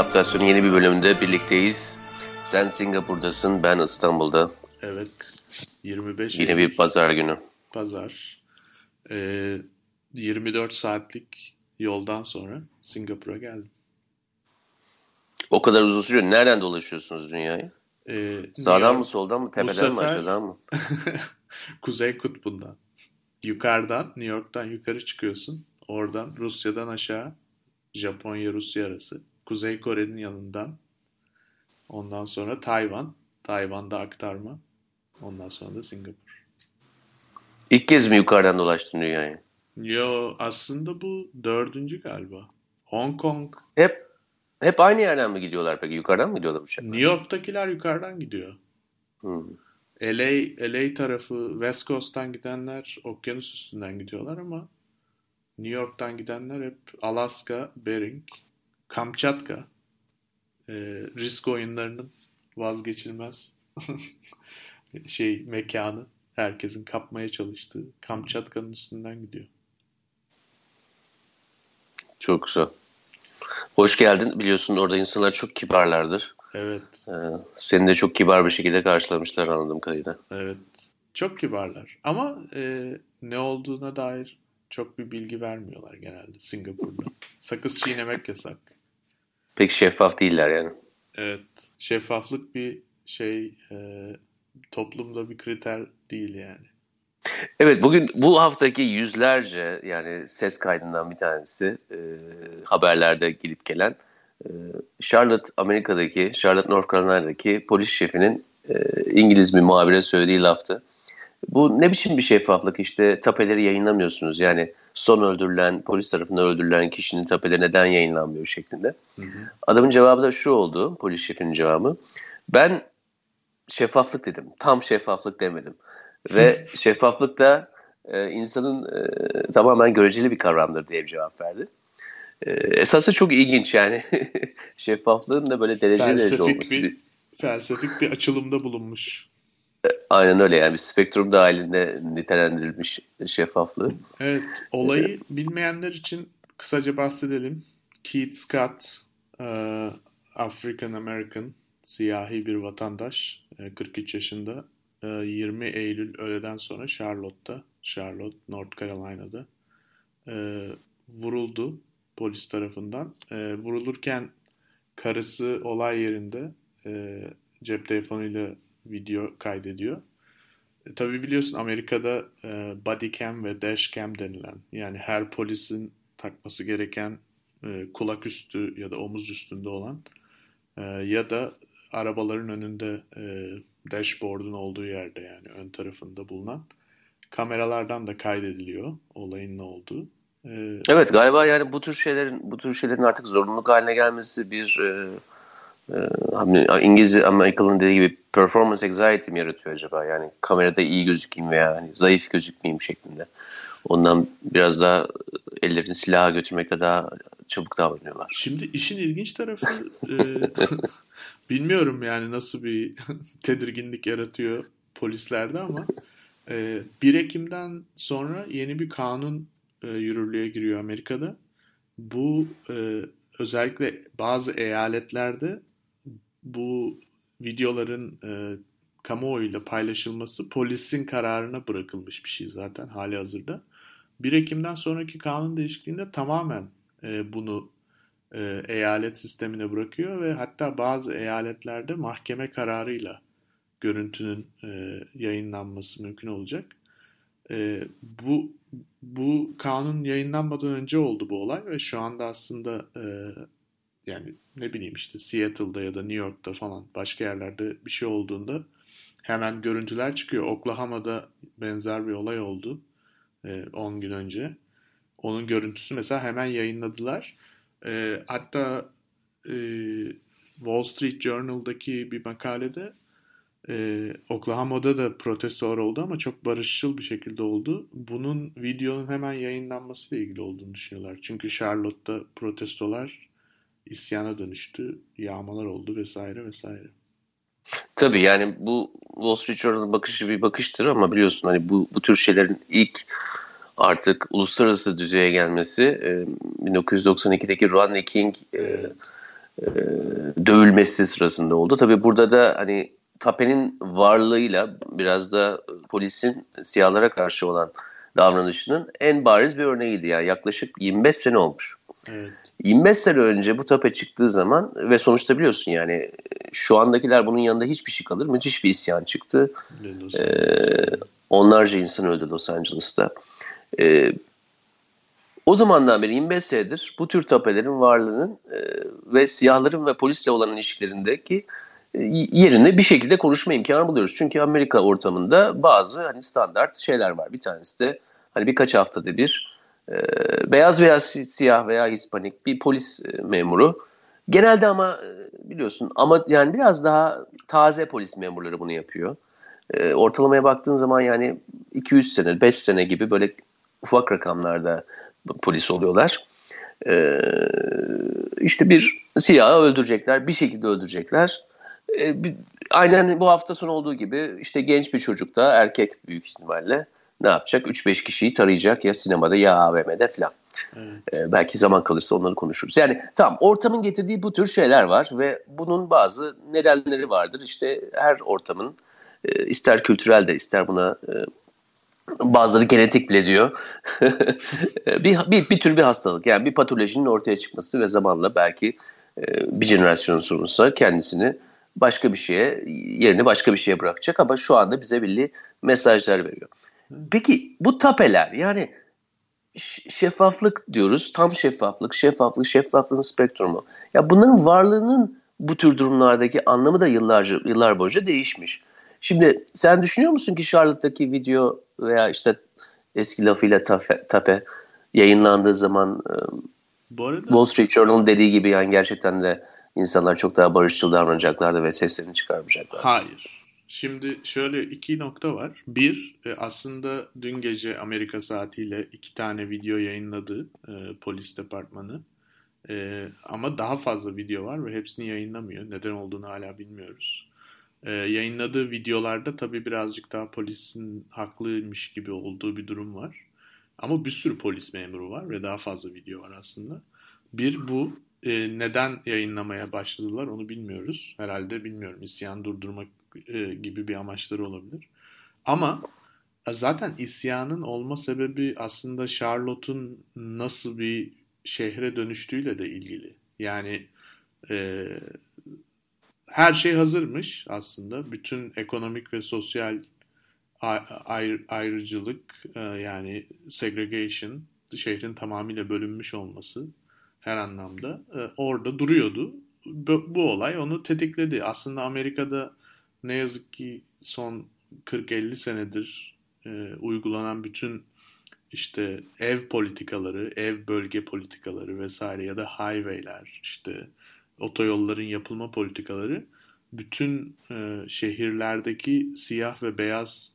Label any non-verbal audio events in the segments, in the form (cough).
Adaptasyonun yeni bir bölümünde birlikteyiz. Sen Singapur'dasın, ben İstanbul'da. Evet. 25 Yine bir pazar günü. Pazar. Ee, 24 saatlik yoldan sonra Singapur'a geldim. O kadar uzun sürüyor. Nereden dolaşıyorsunuz dünyayı? Ee, Sağdan New mı, soldan mı, tepeden sefer- mi, aşağıdan mı? (laughs) Kuzey Kutbu'ndan. Yukarıdan, New York'tan yukarı çıkıyorsun. Oradan Rusya'dan aşağı, Japonya-Rusya arası. Kuzey Kore'nin yanından. Ondan sonra Tayvan. Tayvan'da aktarma. Ondan sonra da Singapur. İlk kez mi yukarıdan dolaştın dünyayı? Yo aslında bu dördüncü galiba. Hong Kong, Hep hep aynı yerden mi gidiyorlar peki? Yukarıdan mı gidiyorlar uçaklar? New York'takiler yukarıdan gidiyor. Hmm. LA, LA tarafı West Coast'tan gidenler okyanus üstünden gidiyorlar ama New York'tan gidenler hep Alaska, Bering, Kamçatka e, risk oyunlarının vazgeçilmez (laughs) şey mekanı herkesin kapmaya çalıştığı Kamçatka'nın üstünden gidiyor. Çok güzel. Hoş geldin. Biliyorsun orada insanlar çok kibarlardır. Evet, Ee, seni de çok kibar bir şekilde karşılamışlar anladığım kadarıyla. evet. Çok kibarlar. Ama e, ne olduğuna dair çok bir bilgi vermiyorlar genelde Singapur'da. Sakız çiğnemek yasak. Pek şeffaf değiller yani. Evet, şeffaflık bir şey e, toplumda bir kriter değil yani. Evet bugün bu haftaki yüzlerce yani ses kaydından bir tanesi e, haberlerde gidip gelen e, Charlotte Amerika'daki Charlotte North Carolina'daki polis şefinin e, İngiliz bir muhabire söylediği laftı. Bu ne biçim bir şeffaflık işte tapeleri yayınlamıyorsunuz yani son öldürülen polis tarafından öldürülen kişinin tapeleri neden yayınlanmıyor şeklinde. Hı hı. Adamın cevabı da şu oldu polis şefinin cevabı. Ben şeffaflık dedim tam şeffaflık demedim. Ve (laughs) şeffaflık da e, insanın e, tamamen göreceli bir kavramdır diye bir cevap verdi. E, esası çok ilginç yani. (laughs) Şeffaflığın da böyle derece derece olması. bir, Bir, felsefik bir açılımda bulunmuş. Aynen öyle yani bir spektrum dahilinde nitelendirilmiş şeffaflığı. Evet, olayı bilmeyenler için kısaca bahsedelim. Keith Scott, e, African American, siyahi bir vatandaş, e, 43 yaşında. E, 20 Eylül öğleden sonra Charlotte'da, Charlotte, North Carolina'da e, vuruldu polis tarafından. E, vurulurken karısı olay yerinde e, cep telefonuyla video kaydediyor. E, tabii biliyorsun Amerika'da e, body cam ve dash cam denilen yani her polisin takması gereken e, kulak üstü ya da omuz üstünde olan e, ya da arabaların önünde e, dashboard'un olduğu yerde yani ön tarafında bulunan kameralardan da kaydediliyor olayın ne olduğu. E, Evet galiba yani bu tür şeylerin bu tür şeylerin artık zorunluluk haline gelmesi bir e, e, hani İngiliz Amerikalı'nın dediği gibi performance anxiety mi yaratıyor acaba? Yani kamerada iyi gözükeyim veya hani zayıf gözükmeyeyim şeklinde. Ondan biraz daha ellerini silaha götürmekte daha çabuk davranıyorlar. Şimdi işin ilginç tarafı e, (laughs) bilmiyorum yani nasıl bir (laughs) tedirginlik yaratıyor polislerde ama e, 1 Ekim'den sonra yeni bir kanun e, yürürlüğe giriyor Amerika'da. Bu e, özellikle bazı eyaletlerde bu videoların e, kamuoyuyla paylaşılması polisin kararına bırakılmış bir şey zaten hali hazırda. 1 Ekim'den sonraki kanun değişikliğinde tamamen e, bunu e, eyalet sistemine bırakıyor ve hatta bazı eyaletlerde mahkeme kararıyla görüntünün e, yayınlanması mümkün olacak. E, bu bu kanun yayınlanmadan önce oldu bu olay ve şu anda aslında e, yani ne bileyim işte Seattle'da ya da New York'ta falan başka yerlerde bir şey olduğunda hemen görüntüler çıkıyor. Oklahoma'da benzer bir olay oldu e, 10 gün önce. Onun görüntüsü mesela hemen yayınladılar. E, hatta e, Wall Street Journal'daki bir makalede e, Oklahoma'da da protestolar oldu ama çok barışçıl bir şekilde oldu. Bunun videonun hemen yayınlanmasıyla ilgili olduğunu düşünüyorlar. Çünkü Charlotte'da protestolar isyana dönüştü, yağmalar oldu vesaire vesaire. Tabii yani bu Wall Street Journal'ın bakışı bir bakıştır ama biliyorsun hani bu, bu tür şeylerin ilk artık uluslararası düzeye gelmesi e, 1992'deki Rodney King e, e, dövülmesi sırasında oldu. Tabii burada da hani Tape'nin varlığıyla biraz da polisin siyahlara karşı olan davranışının en bariz bir örneğiydi. Yani yaklaşık 25 sene olmuş. Evet. 25 sene önce bu tape çıktığı zaman ve sonuçta biliyorsun yani şu andakiler bunun yanında hiçbir şey kalır. Müthiş bir isyan çıktı. Ee, onlarca insan öldü Los Angeles'ta. Ee, o zamandan beri 25 senedir bu tür tapelerin varlığının e, ve siyahların ve polisle olan ilişkilerindeki e, yerine bir şekilde konuşma imkanı buluyoruz. Çünkü Amerika ortamında bazı hani standart şeyler var. Bir tanesi de hani birkaç haftada bir e, beyaz veya siyah veya hispanik bir polis e, memuru. Genelde ama e, biliyorsun ama yani biraz daha taze polis memurları bunu yapıyor. E, ortalamaya baktığın zaman yani 200 sene, 5 sene gibi böyle ufak rakamlarda polis oluyorlar. E, işte bir siyahı öldürecekler, bir şekilde öldürecekler. Aynen bu hafta sonu olduğu gibi işte genç bir çocuk da erkek büyük ihtimalle ne yapacak? 3-5 kişiyi tarayacak ya sinemada ya AVM'de falan. Evet. Ee, belki zaman kalırsa onları konuşuruz. Yani tamam ortamın getirdiği bu tür şeyler var ve bunun bazı nedenleri vardır. İşte her ortamın e, ister kültürel de ister buna e, bazıları genetik bile diyor. (laughs) bir, bir, bir tür bir hastalık yani bir patolojinin ortaya çıkması ve zamanla belki e, bir jenerasyon sonrası kendisini başka bir şeye yerini başka bir şeye bırakacak ama şu anda bize belli mesajlar veriyor. Peki bu tapeler yani şeffaflık diyoruz. Tam şeffaflık, şeffaflık, şeffaflığın spektrumu. Ya bunların varlığının bu tür durumlardaki anlamı da yıllarca yıllar boyunca değişmiş. Şimdi sen düşünüyor musun ki Charlotte'daki video veya işte eski lafıyla tape, tape yayınlandığı zaman bu arada... Wall Street Journal'ın dediği gibi yani gerçekten de insanlar çok daha barışçıl davranacaklardı ve seslerini çıkarmayacaklardı. Hayır. Şimdi şöyle iki nokta var. Bir, e, aslında dün gece Amerika saatiyle iki tane video yayınladı e, polis departmanı. E, ama daha fazla video var ve hepsini yayınlamıyor. Neden olduğunu hala bilmiyoruz. E, yayınladığı videolarda tabii birazcık daha polisin haklıymış gibi olduğu bir durum var. Ama bir sürü polis memuru var ve daha fazla video var aslında. Bir bu e, neden yayınlamaya başladılar onu bilmiyoruz. Herhalde bilmiyorum isyan durdurmak e, gibi bir amaçları olabilir. Ama e, zaten isyanın olma sebebi aslında Charlotte'un nasıl bir şehre dönüştüğüyle de ilgili. Yani e, her şey hazırmış aslında. Bütün ekonomik ve sosyal ayr, ayrıcılık e, yani segregation şehrin tamamıyla bölünmüş olması her anlamda e, orada duruyordu. Bu, bu olay onu tetikledi. Aslında Amerika'da ne yazık ki son 40-50 senedir e, uygulanan bütün işte ev politikaları, ev bölge politikaları vesaire ya da highway'ler, işte otoyolların yapılma politikaları bütün e, şehirlerdeki siyah ve beyaz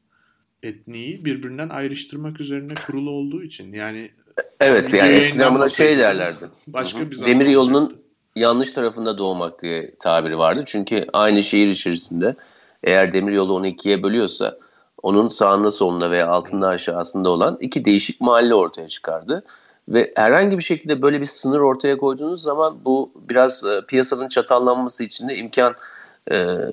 etniyi birbirinden ayrıştırmak üzerine kurulu olduğu için yani Evet yani eskiden buna şey derlerdi. Başka bir Demir yolunun yanlış tarafında doğmak diye tabiri vardı. Çünkü aynı şehir içerisinde eğer demiryolu onu ikiye bölüyorsa onun sağında solunda veya altında aşağısında olan iki değişik mahalle ortaya çıkardı. Ve herhangi bir şekilde böyle bir sınır ortaya koyduğunuz zaman bu biraz e, piyasanın çatallanması için de imkan e, e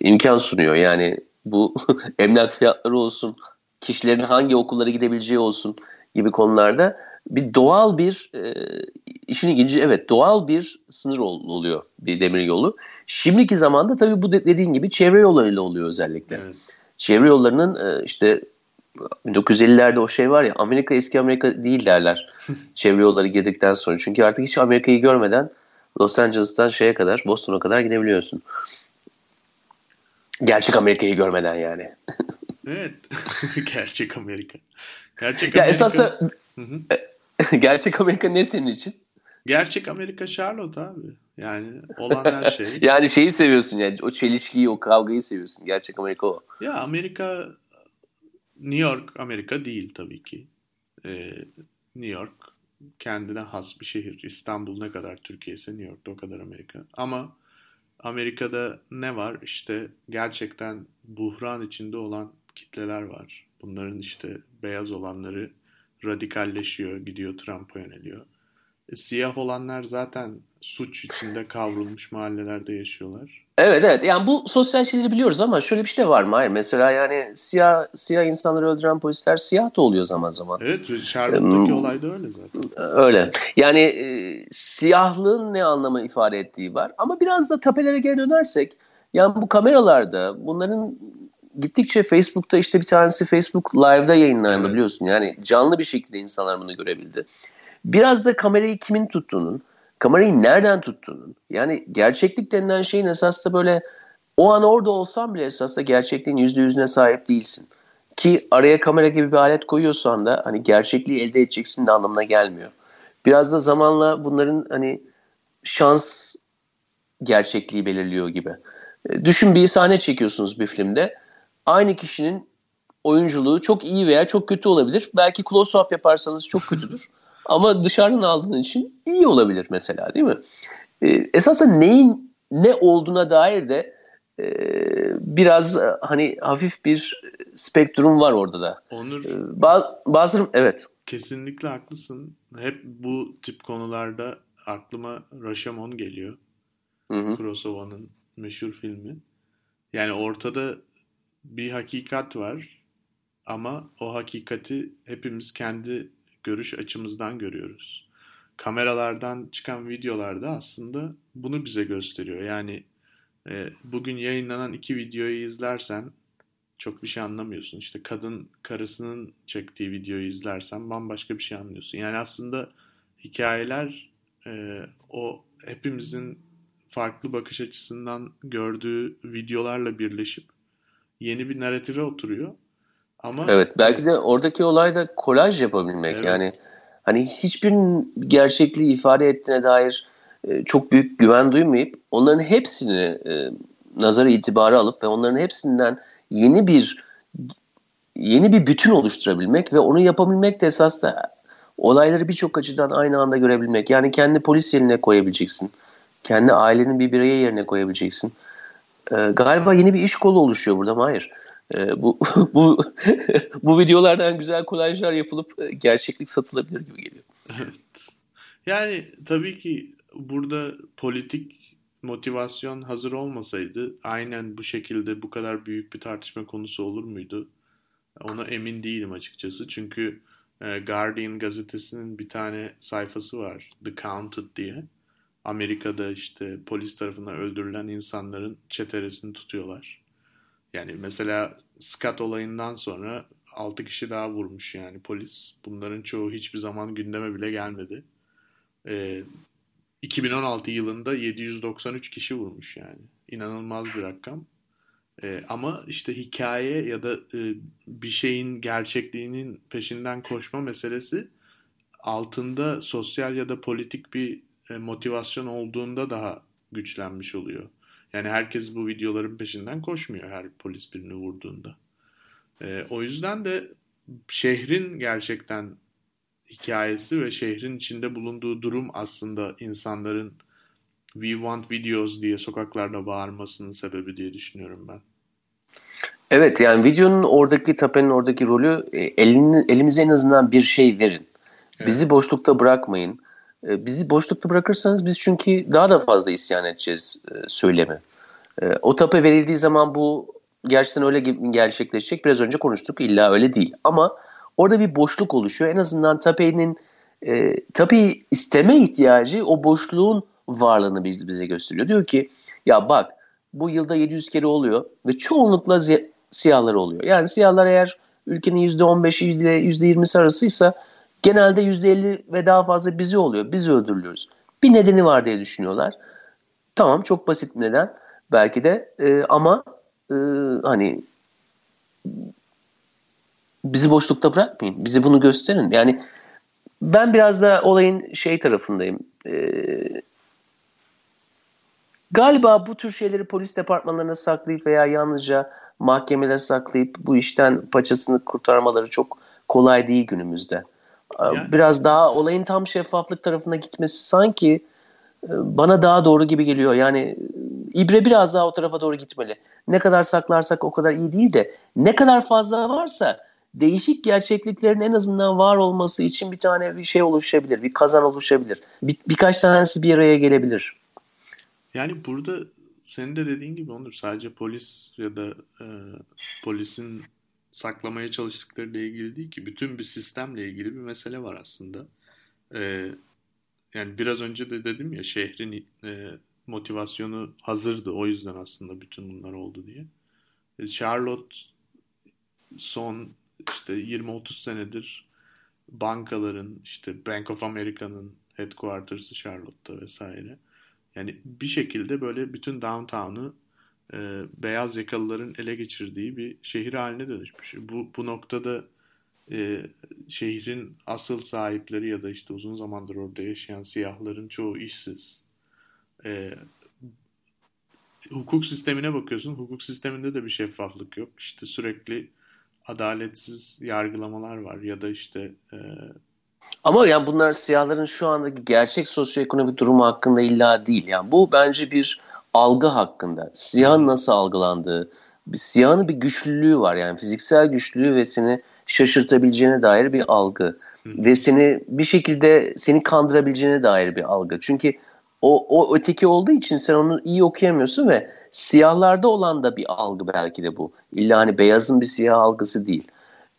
imkan sunuyor. Yani bu (laughs) emlak fiyatları olsun, kişilerin hangi okullara gidebileceği olsun gibi konularda bir doğal bir e, işin ilginci evet doğal bir sınır oluyor bir demir yolu. Şimdiki zamanda tabii bu dediğin gibi çevre yollarıyla oluyor özellikle. Evet. Çevre yollarının e, işte 1950'lerde o şey var ya Amerika eski Amerika değil derler. (laughs) çevre yolları girdikten sonra. Çünkü artık hiç Amerika'yı görmeden Los Angeles'tan şeye kadar Boston'a kadar gidebiliyorsun. Gerçek Amerika'yı görmeden yani. evet. (laughs) Gerçek Amerika. Gerçek ya Amerika. esasında (laughs) Gerçek Amerika ne senin için? Gerçek Amerika Charlotte abi. Yani olan her (laughs) şey. yani şeyi seviyorsun yani o çelişkiyi, o kavgayı seviyorsun. Gerçek Amerika o. Ya Amerika New York Amerika değil tabii ki. Ee, New York kendine has bir şehir. İstanbul ne kadar Türkiye ise New York'ta o kadar Amerika. Ama Amerika'da ne var? İşte gerçekten buhran içinde olan kitleler var. Bunların işte beyaz olanları radikalleşiyor, gidiyor Trump'a yöneliyor. E, siyah olanlar zaten suç içinde kavrulmuş mahallelerde yaşıyorlar. Evet evet yani bu sosyal şeyleri biliyoruz ama şöyle bir şey de var mı? Hayır mesela yani siyah siyah insanları öldüren polisler siyah da oluyor zaman zaman. Evet Charlotte'daki um, olay da öyle zaten. Öyle. Yani e, siyahlığın ne anlamı ifade ettiği var. Ama biraz da tapelere geri dönersek yani bu kameralarda bunların gittikçe Facebook'ta işte bir tanesi Facebook Live'da yayınlandı evet. biliyorsun. Yani canlı bir şekilde insanlar bunu görebildi. Biraz da kamerayı kimin tuttuğunun, kamerayı nereden tuttuğunun, yani gerçeklik denilen şeyin esas da böyle o an orada olsan bile esas da gerçekliğin yüzde yüzüne sahip değilsin. Ki araya kamera gibi bir alet koyuyorsan da hani gerçekliği elde edeceksin de anlamına gelmiyor. Biraz da zamanla bunların hani şans gerçekliği belirliyor gibi. E, düşün bir sahne çekiyorsunuz bir filmde. Aynı kişinin oyunculuğu çok iyi veya çok kötü olabilir. Belki close-up yaparsanız çok kötüdür. (laughs) Ama dışarıdan aldığın için iyi olabilir mesela değil mi? E, esasında neyin ne olduğuna dair de e, biraz e, hani hafif bir spektrum var orada da. Onur. E, bazı, bazı evet. Kesinlikle haklısın. Hep bu tip konularda aklıma Rashomon geliyor. Hı Kurosawa'nın meşhur filmi. Yani ortada bir hakikat var ama o hakikati hepimiz kendi görüş açımızdan görüyoruz. Kameralardan çıkan videolarda aslında bunu bize gösteriyor. Yani e, bugün yayınlanan iki videoyu izlersen çok bir şey anlamıyorsun. İşte kadın karısının çektiği videoyu izlersen bambaşka bir şey anlıyorsun. Yani aslında hikayeler e, o hepimizin farklı bakış açısından gördüğü videolarla birleşip yeni bir narratife oturuyor. Ama Evet, belki de oradaki olay da kolaj yapabilmek. Evet. Yani hani hiçbirinin gerçekliği ifade ettiğine dair e, çok büyük güven duymayıp onların hepsini e, nazara itibarı alıp ve onların hepsinden yeni bir yeni bir bütün oluşturabilmek ve onu yapabilmek de esas da olayları birçok açıdan aynı anda görebilmek. Yani kendi polis yerine koyabileceksin. Kendi ailenin bir bireye yerine koyabileceksin. Ee, galiba yeni bir iş kolu oluşuyor burada? Hayır. Ee, bu (laughs) bu (laughs) bu videolardan güzel kolajlar yapılıp e, gerçeklik satılabilir gibi geliyor. Yani tabii ki burada politik motivasyon hazır olmasaydı aynen bu şekilde bu kadar büyük bir tartışma konusu olur muydu? Ona emin değilim açıkçası. Çünkü e, Guardian gazetesinin bir tane sayfası var. The Counted diye. Amerika'da işte polis tarafından öldürülen insanların çeteresini tutuyorlar. Yani mesela Scott olayından sonra 6 kişi daha vurmuş yani polis. Bunların çoğu hiçbir zaman gündeme bile gelmedi. Ee, 2016 yılında 793 kişi vurmuş yani. İnanılmaz bir rakam. Ee, ama işte hikaye ya da e, bir şeyin gerçekliğinin peşinden koşma meselesi altında sosyal ya da politik bir motivasyon olduğunda daha güçlenmiş oluyor. Yani herkes bu videoların peşinden koşmuyor her polis birini vurduğunda. E, o yüzden de şehrin gerçekten hikayesi ve şehrin içinde bulunduğu durum aslında insanların We want videos diye sokaklarda bağırmasının sebebi diye düşünüyorum ben. Evet yani videonun oradaki tapenin oradaki rolü e, elini, elimize en azından bir şey verin. Evet. Bizi boşlukta bırakmayın. E, bizi boşlukta bırakırsanız biz çünkü daha da fazla isyan edeceğiz e, söylemi. E, o tape verildiği zaman bu gerçekten öyle gerçekleşecek. Biraz önce konuştuk illa öyle değil. Ama orada bir boşluk oluşuyor. En azından tapenin e, tapeyi isteme ihtiyacı o boşluğun varlığını bize gösteriyor. Diyor ki ya bak bu yılda 700 kere oluyor ve çoğunlukla siyahlar oluyor. Yani siyahlar eğer ülkenin %15'i ile %20'si arasıysa genelde %50 ve daha fazla bizi oluyor. Biz öldürülüyoruz. Bir nedeni var diye düşünüyorlar. Tamam çok basit neden belki de e, ama e, hani bizi boşlukta bırakmayın. Bizi bunu gösterin. Yani ben biraz da olayın şey tarafındayım. E, galiba bu tür şeyleri polis departmanlarına saklayıp veya yalnızca mahkemelere saklayıp bu işten paçasını kurtarmaları çok kolay değil günümüzde. Yani. Biraz daha olayın tam şeffaflık tarafına gitmesi sanki e, bana daha doğru gibi geliyor. Yani e, ibre biraz daha o tarafa doğru gitmeli. Ne kadar saklarsak o kadar iyi değil de ne kadar fazla varsa değişik gerçekliklerin en azından var olması için bir tane bir şey oluşabilir, bir kazan oluşabilir. Bir, birkaç tanesi bir araya gelebilir. Yani burada senin de dediğin gibi Onur sadece polis ya da e, polisin saklamaya çalıştıkları ile ilgili değil ki bütün bir sistemle ilgili bir mesele var aslında. E, yani biraz önce de dedim ya şehrin e, motivasyonu hazırdı o yüzden aslında bütün bunlar oldu diye. E, Charlotte son işte 20-30 senedir bankaların işte Bank of America'nın headquarters'ı Charlotte'da vesaire. Yani bir şekilde böyle bütün downtown'u e, beyaz yakalıların ele geçirdiği bir şehir haline dönüşmüş. Bu, bu noktada e, şehrin asıl sahipleri ya da işte uzun zamandır orada yaşayan siyahların çoğu işsiz. E, hukuk sistemine bakıyorsun. Hukuk sisteminde de bir şeffaflık yok. İşte sürekli adaletsiz yargılamalar var ya da işte e, ama yani bunlar siyahların şu andaki gerçek sosyoekonomik durumu hakkında illa değil. Yani bu bence bir algı hakkında. Siyahın nasıl algılandığı, bir siyahın bir güçlülüğü var yani fiziksel güçlülüğü ve seni şaşırtabileceğine dair bir algı. Ve seni bir şekilde seni kandırabileceğine dair bir algı. Çünkü o, o öteki olduğu için sen onu iyi okuyamıyorsun ve siyahlarda olan da bir algı belki de bu. İlla hani beyazın bir siyah algısı değil.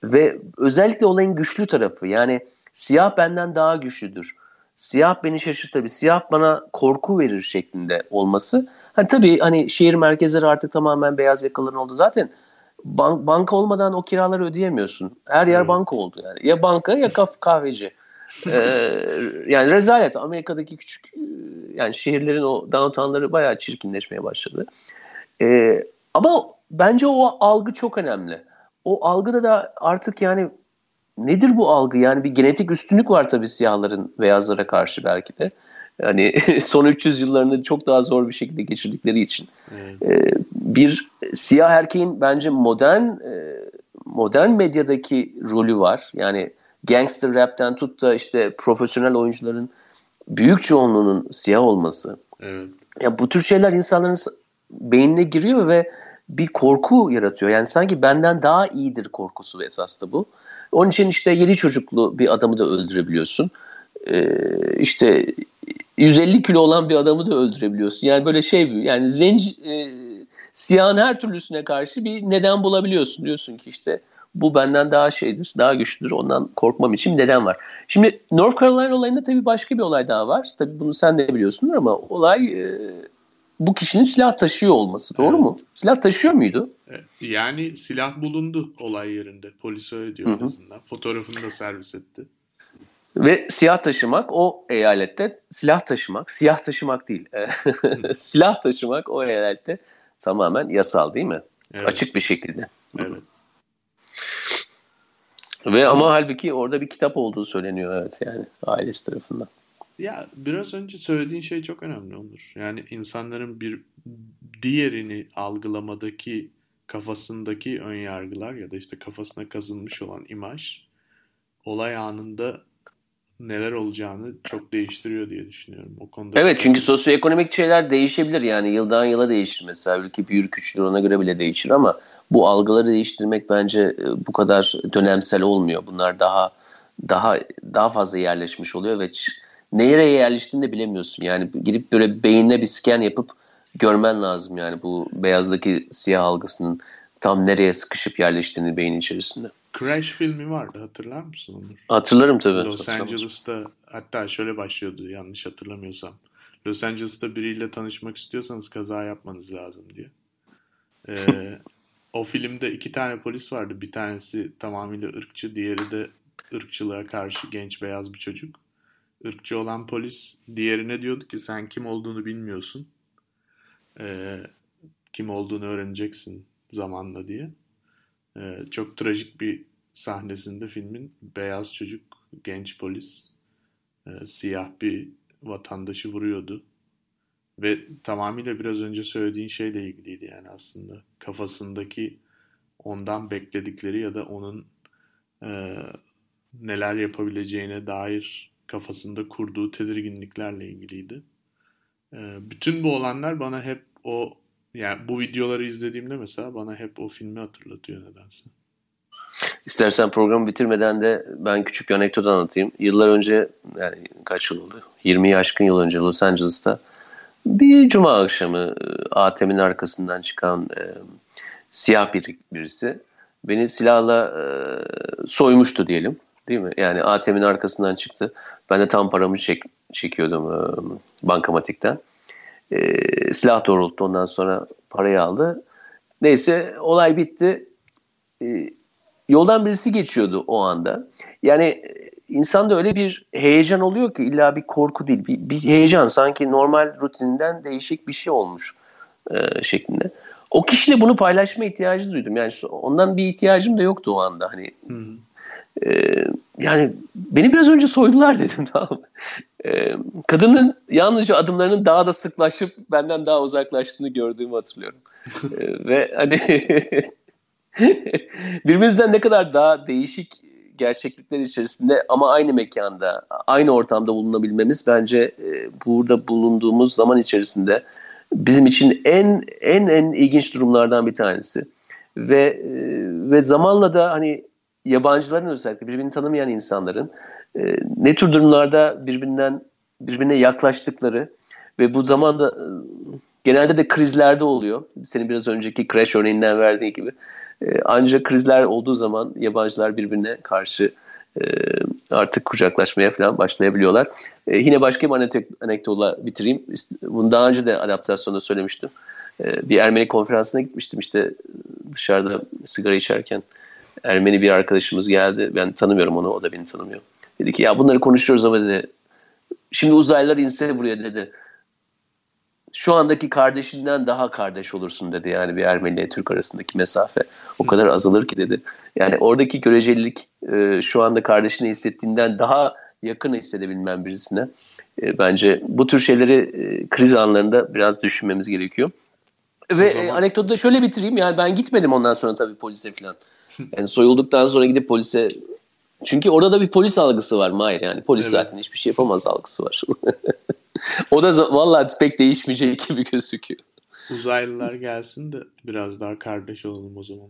Ve özellikle olayın güçlü tarafı yani siyah benden daha güçlüdür. Siyah beni şaşırtır. Siyah bana korku verir şeklinde olması. Hani tabii hani şehir merkezleri artık tamamen beyaz yakaların oldu. Zaten bank, banka olmadan o kiraları ödeyemiyorsun. Her yer evet. banka oldu yani. Ya banka ya kahveci. (laughs) ee, yani rezalet. Amerika'daki küçük yani şehirlerin o downtownları bayağı çirkinleşmeye başladı. Ee, ama bence o algı çok önemli. O algıda da artık yani nedir bu algı? Yani bir genetik üstünlük var tabii siyahların beyazlara karşı belki de. Yani (laughs) son 300 yıllarını çok daha zor bir şekilde geçirdikleri için. Evet. Ee, bir siyah erkeğin bence modern e, modern medyadaki rolü var. Yani gangster rapten tut da işte profesyonel oyuncuların büyük çoğunluğunun siyah olması. Evet. Ya bu tür şeyler insanların beynine giriyor ve bir korku yaratıyor. Yani sanki benden daha iyidir korkusu esas da bu. Onun için işte yedi çocuklu bir adamı da öldürebiliyorsun. Ee, işte 150 kilo olan bir adamı da öldürebiliyorsun. Yani böyle şey yani zenci e, siyahın her türlüsüne karşı bir neden bulabiliyorsun. Diyorsun ki işte bu benden daha şeydir, daha güçlüdür. Ondan korkmam için neden var. Şimdi North Carolina olayında tabii başka bir olay daha var. Tabii bunu sen de biliyorsundur ama olay e, bu kişinin silah taşıyor olması. Doğru evet. mu? Silah taşıyor muydu? Yani silah bulundu olay yerinde. Polis öyle diyor en azından. Fotoğrafını da servis etti. Ve silah taşımak o eyalette silah taşımak, siyah taşımak değil. (laughs) silah taşımak o eyalette tamamen yasal değil mi? Evet. Açık bir şekilde. Evet. Ve ama halbuki orada bir kitap olduğu söyleniyor evet yani ailesi tarafından. Ya biraz önce söylediğin şey çok önemli olur. Yani insanların bir diğerini algılamadaki kafasındaki ön yargılar ya da işte kafasına kazınmış olan imaj olay anında neler olacağını çok değiştiriyor diye düşünüyorum. O konuda evet çünkü sosyoekonomik şeyler değişebilir yani yıldan yıla değişir mesela ülke büyür küçülür ona göre bile değişir ama bu algıları değiştirmek bence e, bu kadar dönemsel olmuyor. Bunlar daha daha daha fazla yerleşmiş oluyor ve nereye yerleştiğini de bilemiyorsun. Yani girip böyle beynine bir scan yapıp görmen lazım yani bu beyazdaki siyah algısının tam nereye sıkışıp yerleştiğini beynin içerisinde. Crash filmi vardı hatırlar mısın Onur? Hatırlarım tabii. Los Angeles'ta hatta şöyle başlıyordu yanlış hatırlamıyorsam. Los Angeles'ta biriyle tanışmak istiyorsanız kaza yapmanız lazım diye. Ee, (laughs) o filmde iki tane polis vardı. Bir tanesi tamamıyla ırkçı, diğeri de ırkçılığa karşı genç beyaz bir çocuk. Irkçı olan polis diğerine diyordu ki sen kim olduğunu bilmiyorsun. Ee, kim olduğunu öğreneceksin zamanla diye. Ee, çok trajik bir sahnesinde filmin beyaz çocuk genç polis e, siyah bir vatandaşı vuruyordu. Ve tamamıyla biraz önce söylediğin şeyle ilgiliydi yani aslında. Kafasındaki ondan bekledikleri ya da onun e, neler yapabileceğine dair kafasında kurduğu tedirginliklerle ilgiliydi. E, bütün bu olanlar bana hep o yani bu videoları izlediğimde mesela bana hep o filmi hatırlatıyor nedense. İstersen programı bitirmeden de ben küçük bir anekdot anlatayım. Yıllar önce yani kaç yıl oldu? 20'yi aşkın yıl önce Los Angeles'ta bir cuma akşamı e, ATM'nin arkasından çıkan e, siyah bir, birisi beni silahla e, soymuştu diyelim. Değil mi? Yani ATM'nin arkasından çıktı. Ben de tam paramı çek, çekiyordum e, bankamatikten. E, silah doğrulttu ondan sonra parayı aldı. Neyse olay bitti. E, yoldan birisi geçiyordu o anda. Yani insanda öyle bir heyecan oluyor ki illa bir korku değil. Bir, bir heyecan sanki normal rutininden değişik bir şey olmuş e, şeklinde. O kişiyle bunu paylaşma ihtiyacı duydum. Yani ondan bir ihtiyacım da yoktu o anda. Hani e, yani beni biraz önce soydular dedim (laughs) tamam e, kadının yalnızca adımlarının daha da sıklaşıp benden daha uzaklaştığını gördüğümü hatırlıyorum. (laughs) e, ve hani (laughs) birbirimizden ne kadar daha değişik gerçeklikler içerisinde ama aynı mekanda, aynı ortamda bulunabilmemiz bence e, burada bulunduğumuz zaman içerisinde bizim için en en en ilginç durumlardan bir tanesi. Ve e, ve zamanla da hani yabancıların özellikle birbirini tanımayan insanların e, ne tür durumlarda birbirinden birbirine yaklaştıkları ve bu zamanda e, genelde de krizlerde oluyor. Senin biraz önceki crash örneğinden verdiğin gibi. E, ancak krizler olduğu zaman yabancılar birbirine karşı e, artık kucaklaşmaya falan başlayabiliyorlar. E, yine başka bir anekdotla bitireyim. Bunu daha önce de adaptasyonda söylemiştim. E, bir Ermeni konferansına gitmiştim işte dışarıda sigara içerken. Ermeni bir arkadaşımız geldi. Ben tanımıyorum onu, o da beni tanımıyor. Dedi ki ya bunları konuşuyoruz ama dedi. Şimdi uzaylılar inse buraya dedi. Şu andaki kardeşinden daha kardeş olursun dedi. Yani bir Ermeni ile Türk arasındaki mesafe o kadar azalır ki dedi. Yani oradaki görecelilik e, şu anda kardeşini hissettiğinden daha yakın hissedebilmem birisine. E, bence bu tür şeyleri e, kriz anlarında biraz düşünmemiz gerekiyor. Ve zaman... anekdotu da şöyle bitireyim. Yani ben gitmedim ondan sonra tabii polise falan. Yani soyulduktan sonra gidip polise çünkü orada da bir polis algısı var Mahir yani. Polis evet. zaten hiçbir şey yapamaz algısı var. (laughs) o da vallahi pek değişmeyecek gibi gözüküyor. Uzaylılar gelsin de biraz daha kardeş olalım o zaman.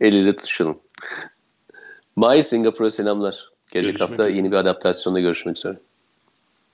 El ele tutuşalım. Mahir Singapur'a selamlar. Gelecek Görüşmek hafta üzere. yeni bir adaptasyonda görüşmek üzere.